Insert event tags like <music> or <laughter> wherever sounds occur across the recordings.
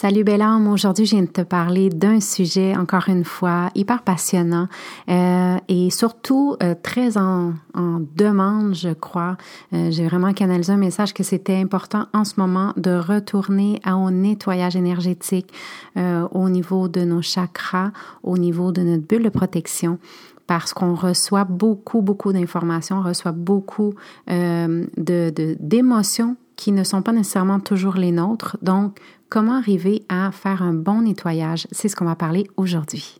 Salut belle aujourd'hui je viens de te parler d'un sujet encore une fois hyper passionnant euh, et surtout euh, très en, demande je crois. Euh, J'ai vraiment canalisé un message que c'était important en ce moment de retourner à un nettoyage énergétique euh, au niveau de nos chakras, au niveau de notre bulle de protection parce qu'on reçoit beaucoup, beaucoup d'informations, on reçoit beaucoup euh, de d'émotions qui ne sont pas nécessairement toujours les nôtres. Donc, comment arriver à faire un bon nettoyage, c'est ce qu'on va parler aujourd'hui.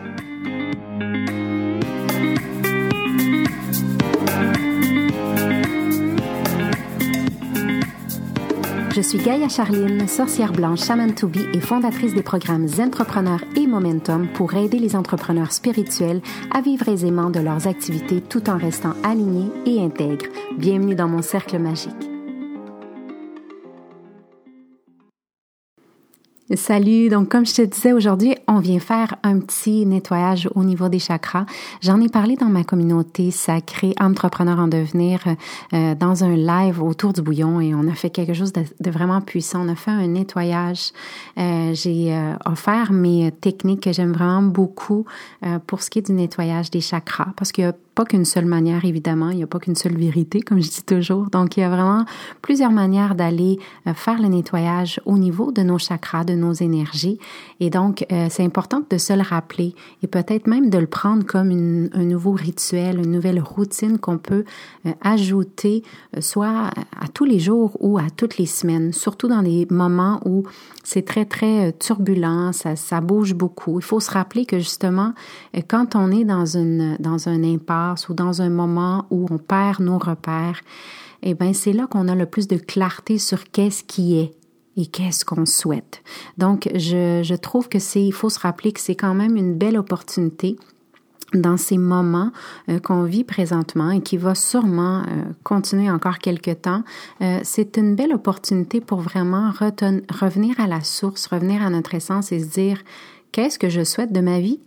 Je suis Gaïa Charline, sorcière blanche, shaman to be et fondatrice des programmes Entrepreneurs et Momentum pour aider les entrepreneurs spirituels à vivre aisément de leurs activités tout en restant alignés et intègres. Bienvenue dans mon cercle magique. Salut, donc comme je te disais aujourd'hui, on vient faire un petit nettoyage au niveau des chakras. J'en ai parlé dans ma communauté sacrée Entrepreneur en devenir euh, dans un live autour du bouillon et on a fait quelque chose de, vraiment puissant. On a fait un nettoyage. Euh, J'ai euh, offert mes techniques que j'aime vraiment beaucoup euh, pour ce qui est du nettoyage des chakras parce qu'il y a pas qu'une seule manière, évidemment. Il n'y a pas qu'une seule vérité, comme je dis toujours. Donc, il y a vraiment plusieurs manières d'aller euh, faire le nettoyage au niveau de nos chakras, de nos énergies. Et donc, euh, c'est important de se le rappeler et peut-être même de le prendre comme un nouveau rituel, une nouvelle routine qu'on peut euh, ajouter soit à tous les jours ou à toutes les semaines, surtout dans des moments où c'est très, très turbulent, ça, ça bouge beaucoup. Il faut se rappeler que justement, quand on est dans, une, dans un impasse, ou dans un moment où on perd nos repères, eh bien, c'est là qu'on a le plus de clarté sur qu'est-ce qui est et qu'est-ce qu'on souhaite. Donc, je, je trouve que c'est, il faut se rappeler que c'est quand même une belle opportunité dans ces moments euh, qu'on vit présentement et qui va sûrement euh, continuer encore quelques temps, euh, c'est une belle opportunité pour vraiment revenir à la source, revenir à notre essence et se dire qu'est-ce que je souhaite de ma vie,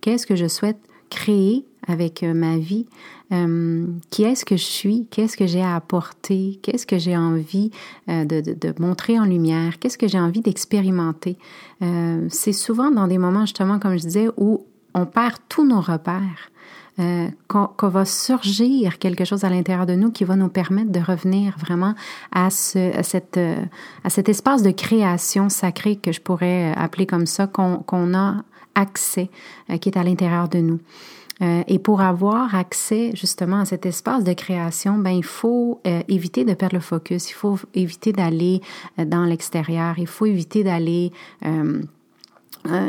qu'est-ce que je souhaite créer avec euh, ma vie, euh, qui est-ce que je suis, qu'est-ce que j'ai à apporter, qu'est-ce que j'ai envie euh, de, montrer en lumière, qu'est-ce que j'ai envie d'expérimenter? C'est souvent dans des moments justement, comme je disais, où on perd tous nos repères. Euh, qu'on va surgir quelque chose à l'intérieur de nous qui va nous permettre de revenir vraiment à, ce, à, cette, à cet espace de création sacrée que je pourrais appeler comme ça, qu'on a accès, qui est à l'intérieur de nous. Euh, et pour avoir accès justement à cet espace de création, ben il faut euh, éviter de perdre le focus, il faut éviter d'aller euh, dans l'extérieur, il faut éviter d'aller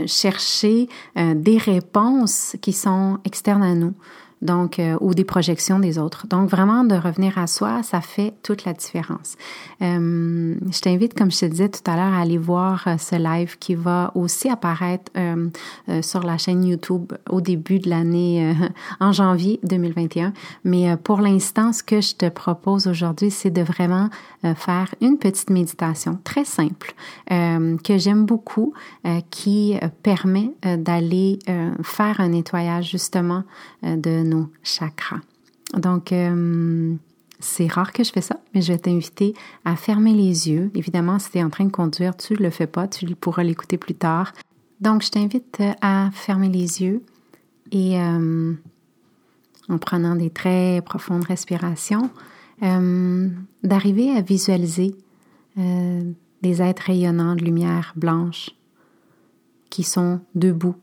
chercher des réponses qui sont externes à nous donc euh, ou des projections des autres. Donc vraiment de revenir à soi, ça fait toute la différence. Euh, je t'invite, comme je te disais tout à l'heure, à aller voir euh, ce live qui va aussi apparaître euh, euh, sur la chaîne YouTube au début de l'année <laughs> en janvier 2021. Mais pour l'instant, ce que je te propose aujourd'hui, c'est de vraiment faire une petite méditation très simple que j'aime beaucoup, qui permet d'aller faire un nettoyage justement de nos chakras. Donc, euh, c'est rare que je fais ça, mais je vais t'inviter à fermer les yeux. Évidemment, si tu es en train de conduire, tu ne le fais pas, tu pourras l'écouter plus tard. Donc, je t'invite à fermer les yeux et euh, en prenant des très profondes respirations, euh, d'arriver à visualiser des êtres rayonnants de lumière blanche qui sont debout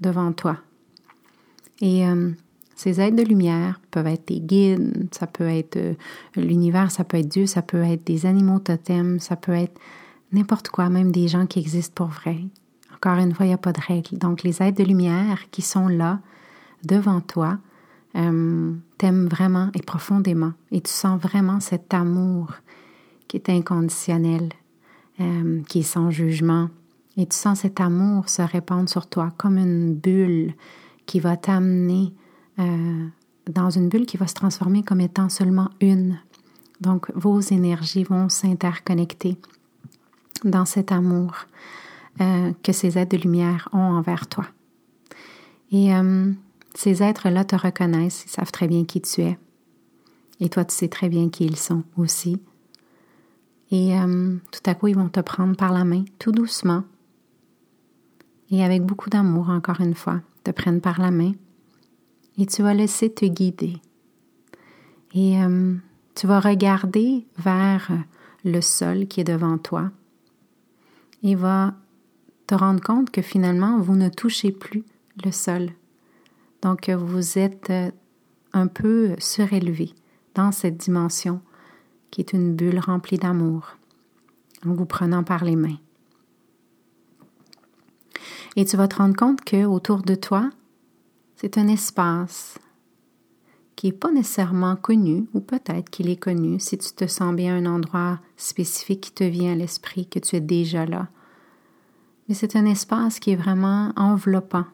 devant toi. Et ces aides de lumière peuvent être des guides, ça peut être euh, l'univers, ça peut être Dieu, ça peut être des animaux totems, ça peut être n'importe quoi, même des gens qui existent pour vrai. Encore une fois, il n'y a pas de règle. Donc, les êtres de lumière qui sont là, devant toi, euh, t'aiment vraiment et profondément. Et tu sens vraiment cet amour qui est inconditionnel, euh, qui est sans jugement. Et tu sens cet amour se répandre sur toi comme une bulle qui va t'amener euh, dans une bulle qui va se transformer comme étant seulement une. Donc, vos énergies vont s'interconnecter dans cet amour euh, que ces êtres de lumière ont envers toi. Et euh, ces êtres-là te reconnaissent, ils savent très bien qui tu es. Et toi, tu sais très bien qui ils sont aussi. Et tout à coup, ils vont te prendre par la main, tout doucement, et avec beaucoup d'amour, encore une fois, te prennent par la main, et tu vas laisser te guider. Et tu vas regarder vers le sol qui est devant toi et va te rendre compte que finalement, vous ne touchez plus le sol. Donc, vous êtes euh, un peu surélevé dans cette dimension qui est une bulle remplie d'amour en vous prenant par les mains. Et tu vas te rendre compte que autour de toi, c'est un espace qui n'est pas nécessairement connu, ou peut-être qu'il est connu si tu te sens bien un endroit spécifique qui te vient à l'esprit, que tu es déjà là mais c'est un espace qui est vraiment enveloppant,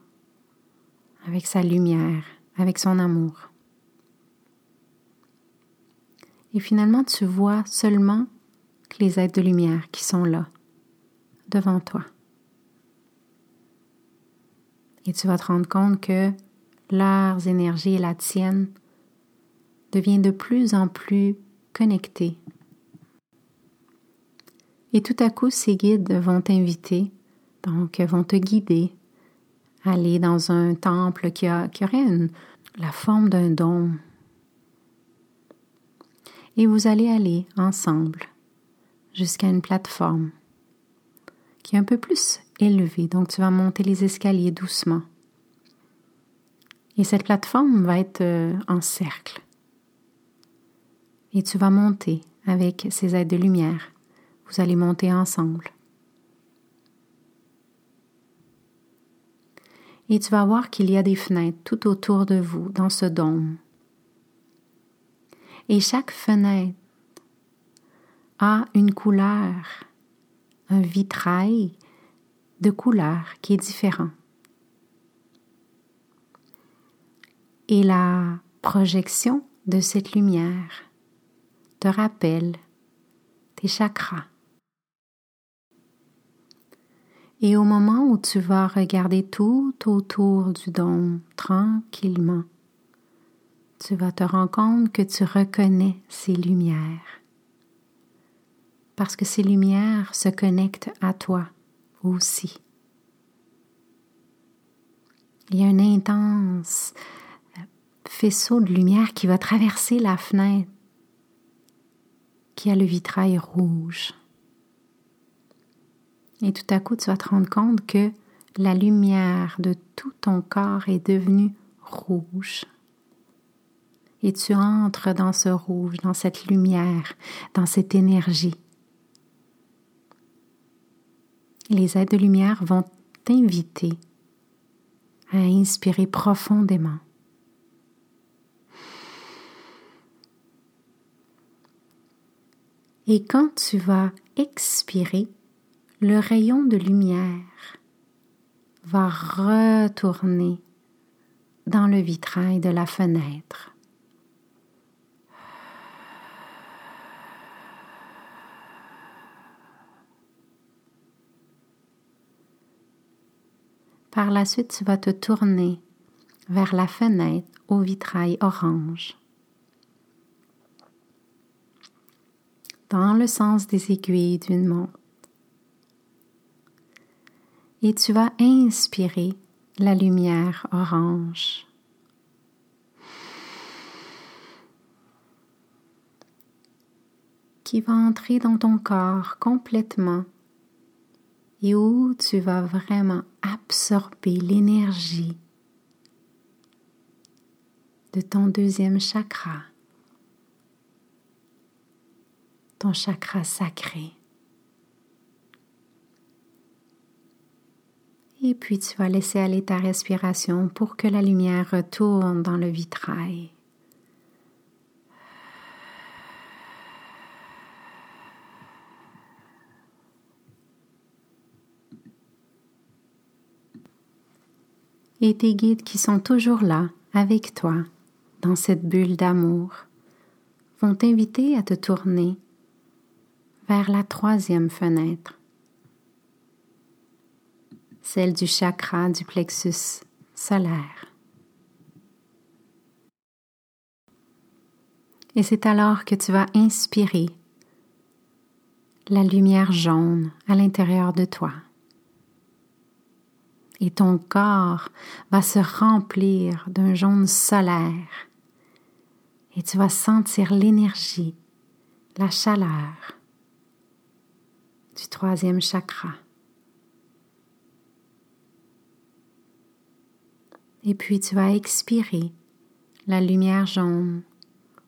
avec sa lumière, avec son amour. Et finalement, tu vois seulement les êtres de lumière qui sont là, devant toi. Et tu vas te rendre compte que leurs énergies et la tienne deviennent de plus en plus connectées. Et tout à coup, ces guides vont t'inviter donc, vont te guider. Aller dans un temple qui, a, qui aurait la forme d'un dôme. Et vous allez aller ensemble jusqu'à une plateforme qui est un peu plus élevée. Donc, tu vas monter les escaliers doucement. Et cette plateforme va être euh, en cercle. Et tu vas monter avec ces aides de lumière. Vous allez monter ensemble. et tu vas voir qu'il y a des fenêtres tout autour de vous dans ce dôme. Et chaque fenêtre a une couleur, un vitrail de couleur qui est différent. Et la projection de cette lumière te rappelle tes chakras. Et au moment où tu vas regarder tout autour du dôme tranquillement, tu vas te rendre compte que tu reconnais ces lumières. Parce que ces lumières se connectent à toi aussi. Il y a un intense faisceau de lumière qui va traverser la fenêtre qui a le vitrail rouge. Et tout à coup, tu vas te rendre compte que la lumière de tout ton corps est devenue rouge. Et tu entres dans ce rouge, dans cette lumière, dans cette énergie. Les aides de lumière vont t'inviter à inspirer profondément. Et quand tu vas expirer, le rayon de lumière va retourner dans le vitrail de la fenêtre. Par la suite, tu vas te tourner vers la fenêtre au vitrail orange. Dans le sens des aiguilles d'une montre et tu vas inspirer la lumière orange. qui va entrer dans ton corps complètement et où tu vas vraiment absorber l'énergie de ton deuxième chakra, ton chakra sacré. Et puis tu vas laisser aller ta respiration pour que la lumière retourne dans le vitrail. Et tes guides qui sont toujours là avec toi dans cette bulle d'amour vont t'inviter à te tourner vers la troisième fenêtre celle du chakra du plexus solaire. Et c'est alors que tu vas inspirer la lumière jaune à l'intérieur de toi. Et ton corps va se remplir d'un jaune solaire. Et tu vas sentir l'énergie, la chaleur du troisième chakra. Et puis tu vas expirer la lumière jaune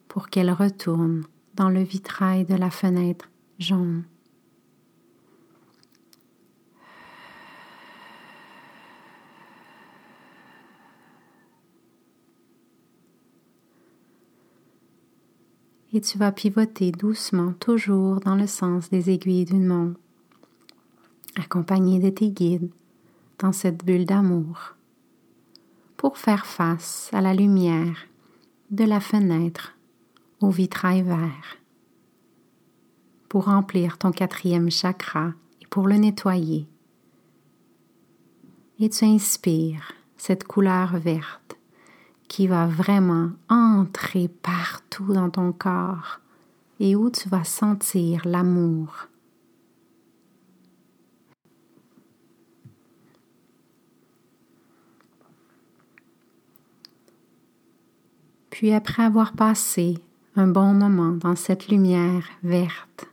pour qu'elle retourne dans le vitrail de la fenêtre jaune. Et tu vas pivoter doucement, toujours dans le sens des aiguilles d'une montre, accompagné de tes guides dans cette bulle d'amour pour faire face à la lumière de la fenêtre au vitrail vert, pour remplir ton quatrième chakra et pour le nettoyer. Et tu inspires cette couleur verte qui va vraiment entrer partout dans ton corps et où tu vas sentir l'amour Puis après avoir passé un bon moment dans cette lumière verte,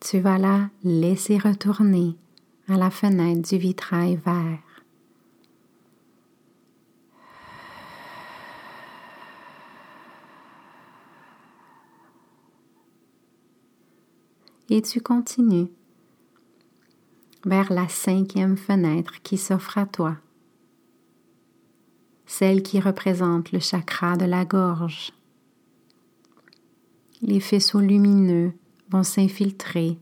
tu vas la laisser retourner à la fenêtre du vitrail vert. Et tu continues vers la cinquième fenêtre qui s'offre à toi celle qui représente le chakra de la gorge. Les faisceaux lumineux vont s'infiltrer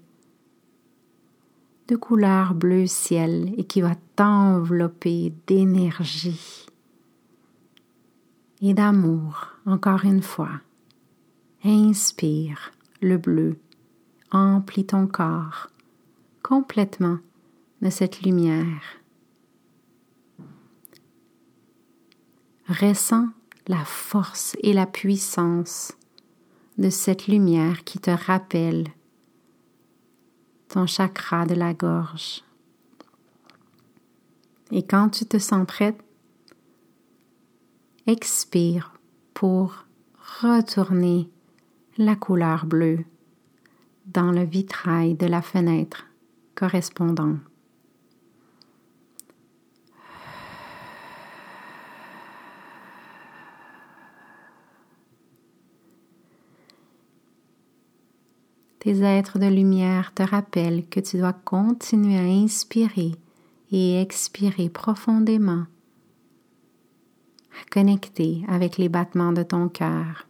de couleur bleu ciel et qui va t'envelopper d'énergie et d'amour encore une fois. Inspire le bleu, emplis ton corps complètement de cette lumière Ressens la force et la puissance de cette lumière qui te rappelle ton chakra de la gorge. Et quand tu te sens prête, expire pour retourner la couleur bleue dans le vitrail de la fenêtre correspondante. Tes êtres de lumière te rappellent que tu dois continuer à inspirer et expirer profondément, à connecter avec les battements de ton cœur.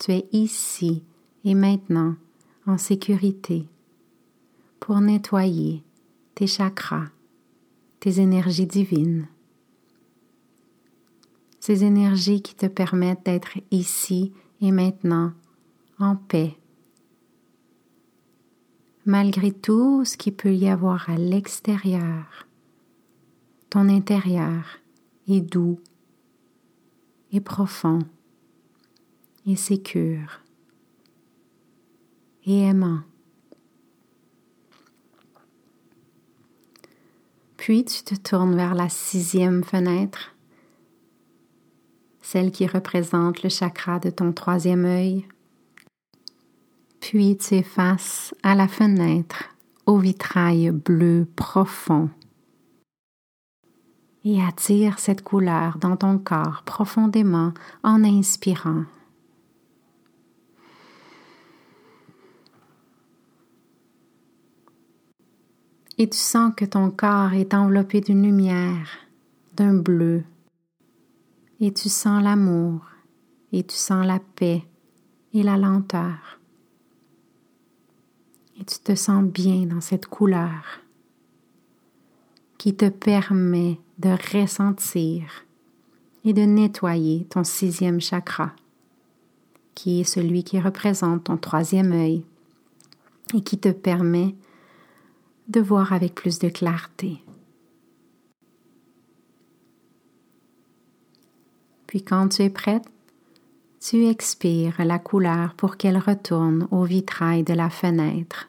Tu es ici et maintenant en sécurité pour nettoyer tes chakras, tes énergies divines. Ces énergies qui te permettent d'être ici et maintenant en paix malgré tout ce qu'il peut y avoir à l'extérieur. Ton intérieur est doux et profond et sécure et aimant. Puis tu te tournes vers la sixième fenêtre, celle qui représente le chakra de ton troisième œil puis tu effaces à la fenêtre au vitrail bleu profond et attire cette couleur dans ton corps profondément en inspirant. Et tu sens que ton corps est enveloppé d'une lumière, d'un bleu. Et tu sens l'amour, et tu sens la paix et la lenteur. Et tu te sens bien dans cette couleur qui te permet de ressentir et de nettoyer ton sixième chakra, qui est celui qui représente ton troisième œil et qui te permet de voir avec plus de clarté. Puis quand tu es prête, tu expires la couleur pour qu'elle retourne au vitrail de la fenêtre.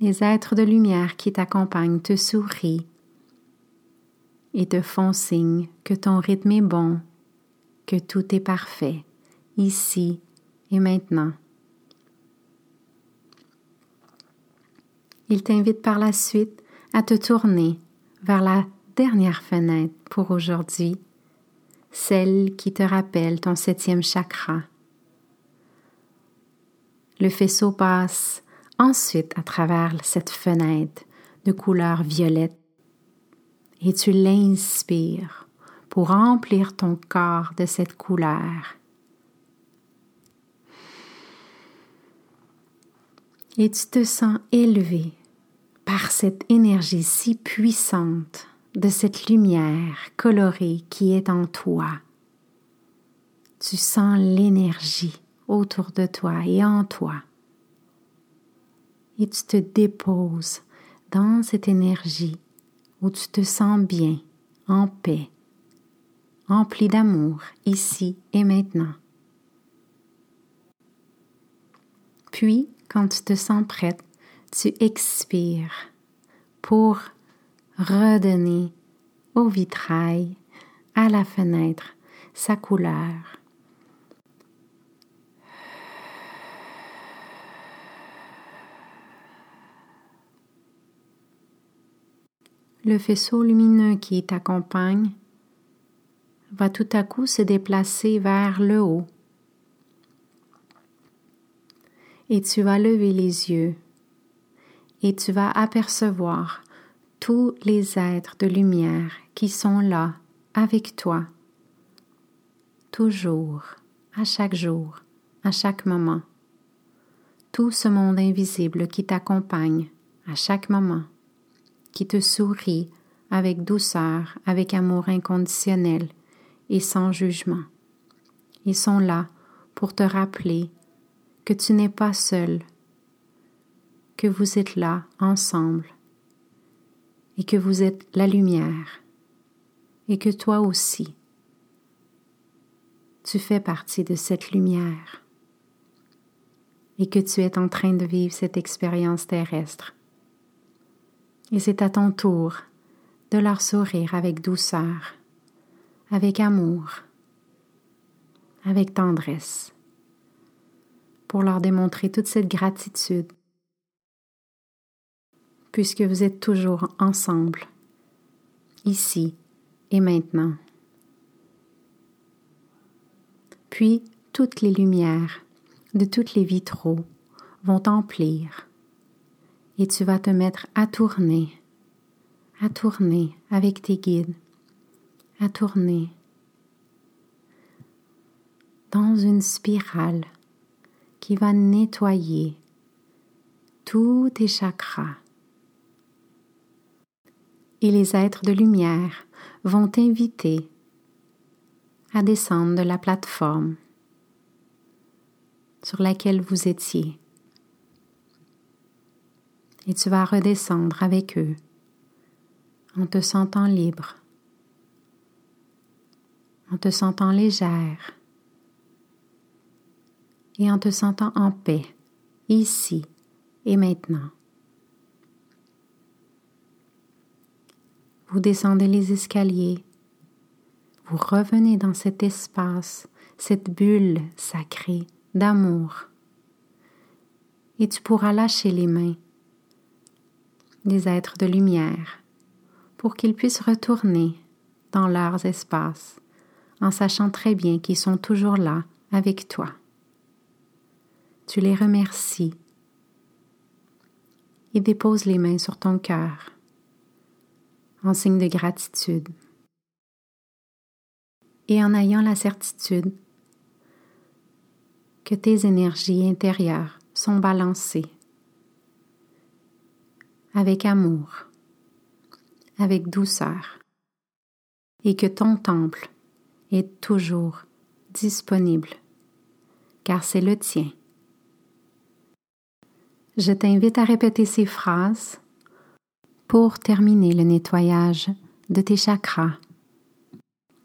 Les êtres de lumière qui t'accompagnent te sourient et te font signe que ton rythme est bon, que tout est parfait, ici et maintenant. Il t'invite par la suite à te tourner vers la dernière fenêtre pour aujourd'hui, celle qui te rappelle ton septième chakra. Le faisceau passe ensuite à travers cette fenêtre de couleur violette et tu l'inspires pour remplir ton corps de cette couleur. Et tu te sens élevé par cette énergie si puissante de cette lumière colorée qui est en toi. Tu sens l'énergie autour de toi et en toi. Et tu te déposes dans cette énergie où tu te sens bien, en paix, empli d'amour ici et maintenant. Puis, quand tu te sens prête, tu expires pour redonner au vitrail, à la fenêtre, sa couleur. Le faisceau lumineux qui t'accompagne va tout à coup se déplacer vers le haut. Et tu vas lever les yeux et tu vas apercevoir tous les êtres de lumière qui sont là avec toi, toujours, à chaque jour, à chaque moment. Tout ce monde invisible qui t'accompagne à chaque moment qui te sourit avec douceur, avec amour inconditionnel et sans jugement. Ils sont là pour te rappeler que tu n'es pas seul, que vous êtes là ensemble et que vous êtes la lumière et que toi aussi, tu fais partie de cette lumière et que tu es en train de vivre cette expérience terrestre et c'est à ton tour de leur sourire avec douceur, avec amour, avec tendresse, pour leur démontrer toute cette gratitude, puisque vous êtes toujours ensemble, ici et maintenant. Puis toutes les lumières de toutes les vitraux vont emplir et tu vas te mettre à tourner, à tourner avec tes guides, à tourner dans une spirale qui va nettoyer tous tes chakras. Et les êtres de lumière vont t'inviter à descendre de la plateforme sur laquelle vous étiez et tu vas redescendre avec eux en te sentant libre, en te sentant légère et en te sentant en paix ici et maintenant. Vous descendez les escaliers, vous revenez dans cet espace, cette bulle sacrée d'amour, et tu pourras lâcher les mains des êtres de lumière pour qu'ils puissent retourner dans leurs espaces, en sachant très bien qu'ils sont toujours là avec toi. Tu les remercies et déposes les mains sur ton cœur en signe de gratitude. Et en ayant la certitude que tes énergies intérieures sont balancées avec amour, avec douceur, et que ton temple est toujours disponible, car c'est le tien. Je t'invite à répéter ces phrases pour terminer le nettoyage de tes chakras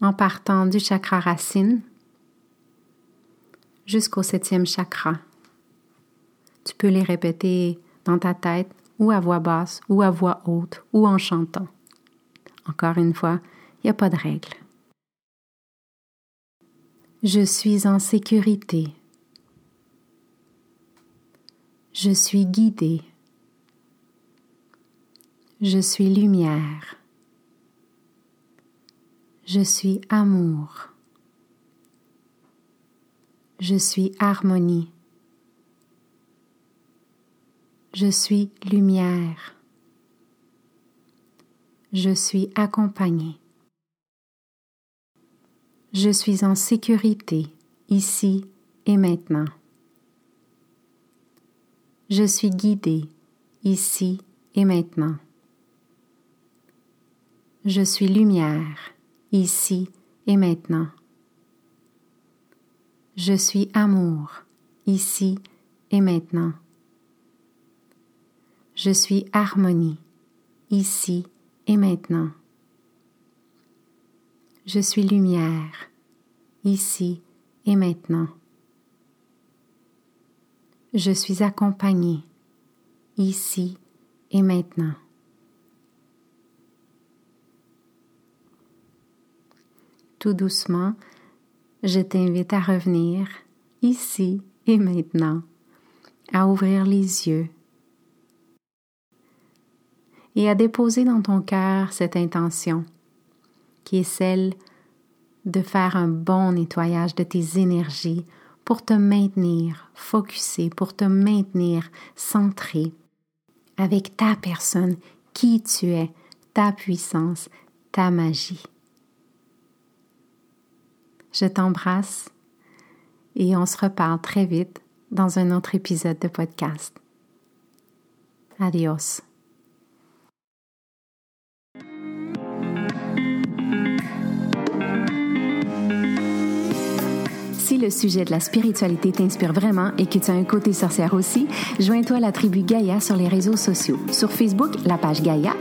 en partant du chakra racine jusqu'au septième chakra. Tu peux les répéter dans ta tête ou à voix basse ou à voix haute ou en chantant. Encore une fois, il n'y a pas de règle. Je suis en sécurité. Je suis guidée. Je suis lumière. Je suis amour. Je suis harmonie. Je suis lumière. Je suis accompagné. Je suis en sécurité ici et maintenant. Je suis guidé ici et maintenant. Je suis lumière, ici et maintenant. Je suis amour, ici et maintenant. Je suis harmonie, ici et maintenant. Je suis lumière, ici et maintenant. Je suis accompagné, ici et maintenant. tout doucement, je t'invite à revenir ici et maintenant, à ouvrir les yeux et à déposer dans ton cœur cette intention qui est celle de faire un bon nettoyage de tes énergies pour te maintenir focusé, pour te maintenir centré avec ta personne, qui tu es, ta puissance, ta magie. Je t'embrasse et on se reparle très vite dans un autre épisode de podcast. Adios. Si le sujet de la spiritualité t'inspire vraiment et que tu as un côté sorcière aussi, joins-toi à la tribu Gaïa sur les réseaux sociaux. Sur Facebook, la page Gaïa,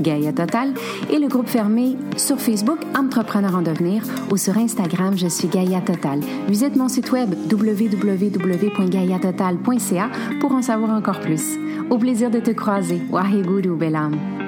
Gaïa Total, et le groupe fermé sur Facebook Entrepreneur en devenir ou sur Instagram, je suis Gaïa Total. Visite mon site web www.gaïatotal.ca pour en savoir encore plus. Au plaisir de te croiser. Waheguru Belam.